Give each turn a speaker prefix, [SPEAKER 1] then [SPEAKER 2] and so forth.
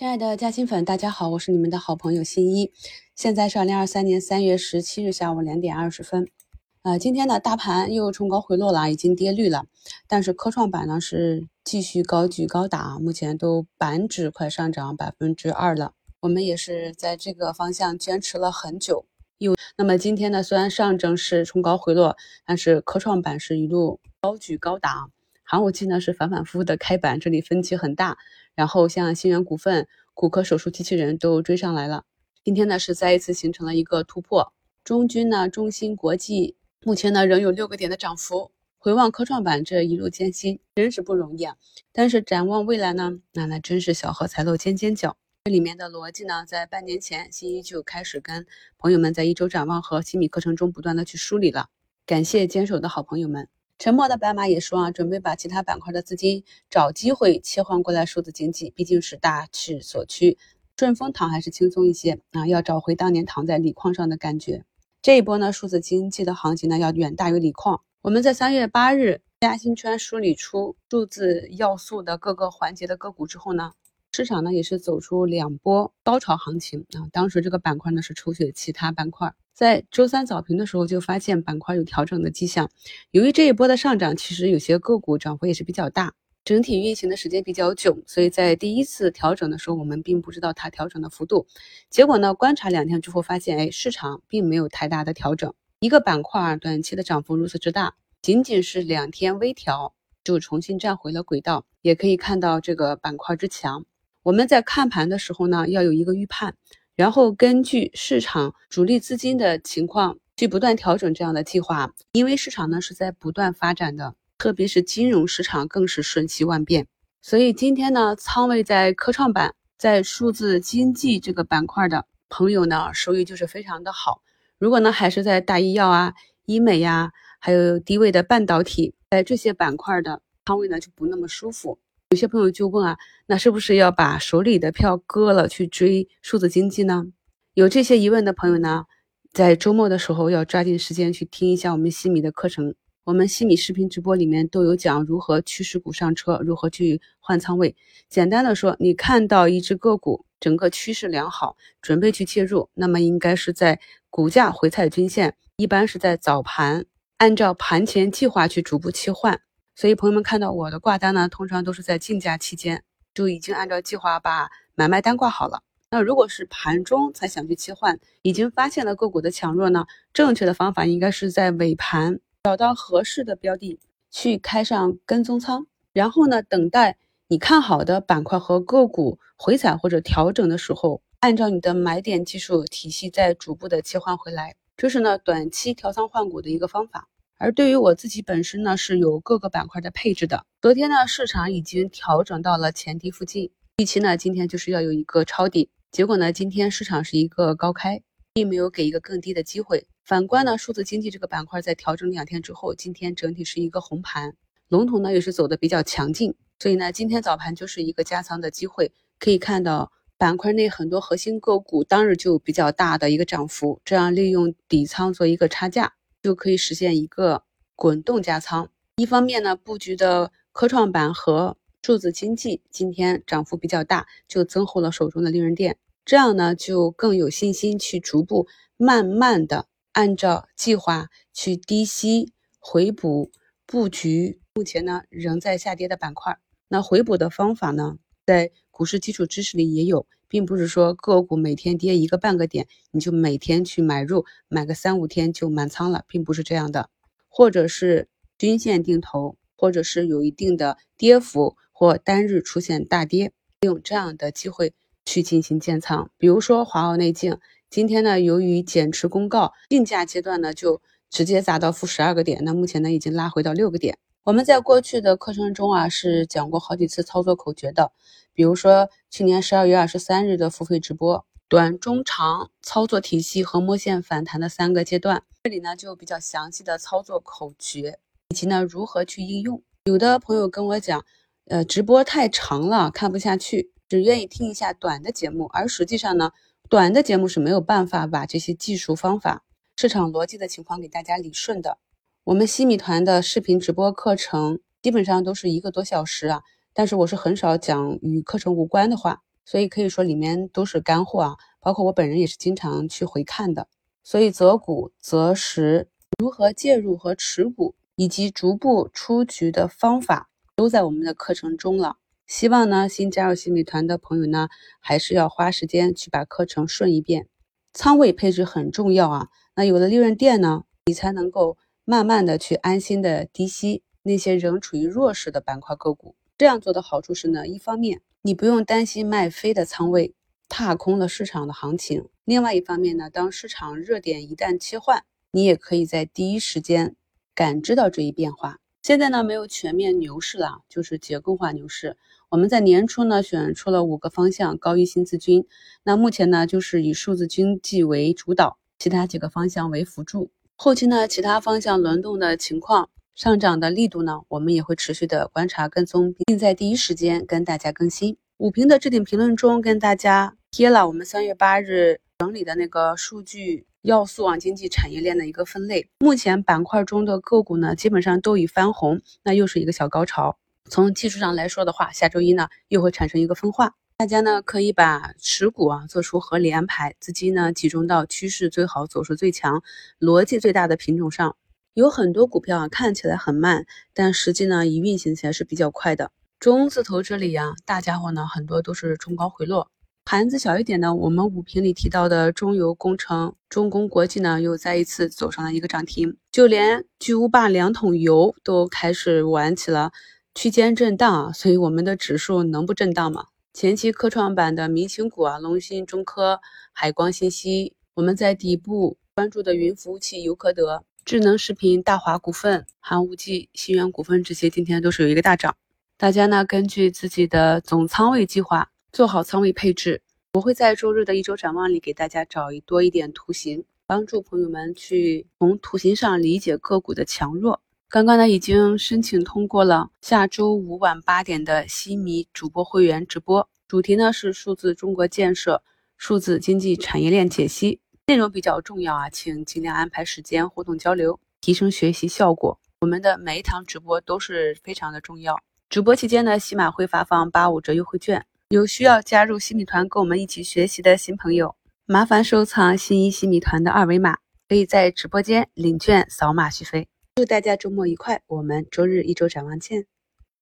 [SPEAKER 1] 亲爱的嘉兴粉，大家好，我是你们的好朋友新一。现在是二零二三年三月十七日下午两点二十分。呃，今天呢，大盘又冲高回落了，已经跌绿了。但是科创板呢是继续高举高打，目前都板指快上涨百分之二了。我们也是在这个方向坚持了很久。有那么今天呢，虽然上证是冲高回落，但是科创板是一路高举高打。寒武纪呢是反反复复的开板，这里分歧很大。然后像新源股份、骨科手术机器人都追上来了。今天呢是再一次形成了一个突破。中军呢、中芯国际目前呢仍有六个点的涨幅。回望科创板这一路艰辛，真是不容易啊。但是展望未来呢，那那真是小荷才露尖尖角。这里面的逻辑呢，在半年前新一就开始跟朋友们在一周展望和新米课程中不断的去梳理了。感谢坚守的好朋友们。沉默的白马也说啊，准备把其他板块的资金找机会切换过来数字经济，毕竟是大势所趋，顺风躺还是轻松一些啊，要找回当年躺在锂矿上的感觉。这一波呢，数字经济的行情呢，要远大于锂矿。我们在三月八日嘉兴圈梳理出数字要素的各个环节的个股之后呢。市场呢也是走出两波高潮行情啊，当时这个板块呢是抽血其他板块，在周三早评的时候就发现板块有调整的迹象。由于这一波的上涨，其实有些个股涨幅也是比较大，整体运行的时间比较久，所以在第一次调整的时候，我们并不知道它调整的幅度。结果呢，观察两天之后发现，哎，市场并没有太大的调整，一个板块短期的涨幅如此之大，仅仅是两天微调就重新站回了轨道，也可以看到这个板块之强。我们在看盘的时候呢，要有一个预判，然后根据市场主力资金的情况去不断调整这样的计划。因为市场呢是在不断发展的，特别是金融市场更是瞬息万变。所以今天呢，仓位在科创板、在数字经济这个板块的朋友呢，收益就是非常的好。如果呢还是在大医药啊、医美呀，还有低位的半导体，在这些板块的仓位呢就不那么舒服。有些朋友就问啊，那是不是要把手里的票割了去追数字经济呢？有这些疑问的朋友呢，在周末的时候要抓紧时间去听一下我们西米的课程。我们西米视频直播里面都有讲如何趋势股上车，如何去换仓位。简单的说，你看到一只个股整个趋势良好，准备去切入，那么应该是在股价回踩均线，一般是在早盘，按照盘前计划去逐步切换。所以朋友们看到我的挂单呢，通常都是在竞价期间就已经按照计划把买卖单挂好了。那如果是盘中才想去切换，已经发现了个股的强弱呢，正确的方法应该是在尾盘找到合适的标的去开上跟踪仓，然后呢，等待你看好的板块和个股回踩或者调整的时候，按照你的买点技术体系再逐步的切换回来，这是呢短期调仓换股的一个方法。而对于我自己本身呢，是有各个板块的配置的。昨天呢，市场已经调整到了前低附近，预期呢，今天就是要有一个抄底。结果呢，今天市场是一个高开，并没有给一个更低的机会。反观呢，数字经济这个板块在调整两天之后，今天整体是一个红盘，龙头呢也是走的比较强劲，所以呢，今天早盘就是一个加仓的机会。可以看到板块内很多核心个股当日就比较大的一个涨幅，这样利用底仓做一个差价。就可以实现一个滚动加仓。一方面呢，布局的科创板和数字经济今天涨幅比较大，就增厚了手中的利润垫。这样呢，就更有信心去逐步慢慢的按照计划去低吸回补布局。目前呢，仍在下跌的板块，那回补的方法呢，在股市基础知识里也有。并不是说个股每天跌一个半个点，你就每天去买入，买个三五天就满仓了，并不是这样的。或者是均线定投，或者是有一定的跌幅或单日出现大跌，利用这样的机会去进行建仓。比如说华奥内镜，今天呢由于减持公告，竞价阶段呢就直接砸到负十二个点，那目前呢已经拉回到六个点。我们在过去的课程中啊，是讲过好几次操作口诀的，比如说去年十二月二十三日的付费直播，短、中、长操作体系和摸线反弹的三个阶段，这里呢就比较详细的操作口诀，以及呢如何去应用。有的朋友跟我讲，呃，直播太长了，看不下去，只愿意听一下短的节目，而实际上呢，短的节目是没有办法把这些技术方法、市场逻辑的情况给大家理顺的。我们西米团的视频直播课程基本上都是一个多小时啊，但是我是很少讲与课程无关的话，所以可以说里面都是干货啊，包括我本人也是经常去回看的。所以择股择时，如何介入和持股，以及逐步出局的方法，都在我们的课程中了。希望呢，新加入新米团的朋友呢，还是要花时间去把课程顺一遍。仓位配置很重要啊，那有了利润垫呢，你才能够慢慢的去安心的低吸那些仍处于弱势的板块个股。这样做的好处是呢，一方面你不用担心卖飞的仓位踏空了市场的行情；另外一方面呢，当市场热点一旦切换，你也可以在第一时间感知到这一变化。现在呢，没有全面牛市了，就是结构化牛市。我们在年初呢选出了五个方向高于新资金，那目前呢就是以数字经济为主导，其他几个方向为辅助。后期呢其他方向轮动的情况、上涨的力度呢，我们也会持续的观察跟踪，并在第一时间跟大家更新。五评的置顶评论中跟大家贴了我们三月八日整理的那个数据要素网经济产业链的一个分类。目前板块中的个股呢基本上都已翻红，那又是一个小高潮。从技术上来说的话，下周一呢又会产生一个分化，大家呢可以把持股啊做出合理安排，资金呢集中到趋势最好、走势最强、逻辑最大的品种上。有很多股票啊看起来很慢，但实际呢一运行起来是比较快的。中字头这里呀，大家伙呢很多都是冲高回落，盘子小一点的，我们五评里提到的中油工程、中工国际呢又再一次走上了一个涨停，就连巨无霸两桶油都开始玩起了。区间震荡啊，所以我们的指数能不震荡吗？前期科创板的明星股啊，龙芯、中科、海光信息，我们在底部关注的云服务器尤科德、智能视频大华股份、寒武纪、新源股份这些，今天都是有一个大涨。大家呢，根据自己的总仓位计划做好仓位配置。我会在周日的一周展望里给大家找一多一点图形，帮助朋友们去从图形上理解个股的强弱。刚刚呢，已经申请通过了下周五晚八点的西米主播会员直播，主题呢是数字中国建设、数字经济产业链解析，内容比较重要啊，请尽量安排时间互动交流，提升学习效果。我们的每一堂直播都是非常的重要。直播期间呢，喜马会发放八五折优惠券，有需要加入西米团跟我们一起学习的新朋友，麻烦收藏新一西米团的二维码，可以在直播间领券扫码续费。祝大家周末愉快！我们周日一周展望见。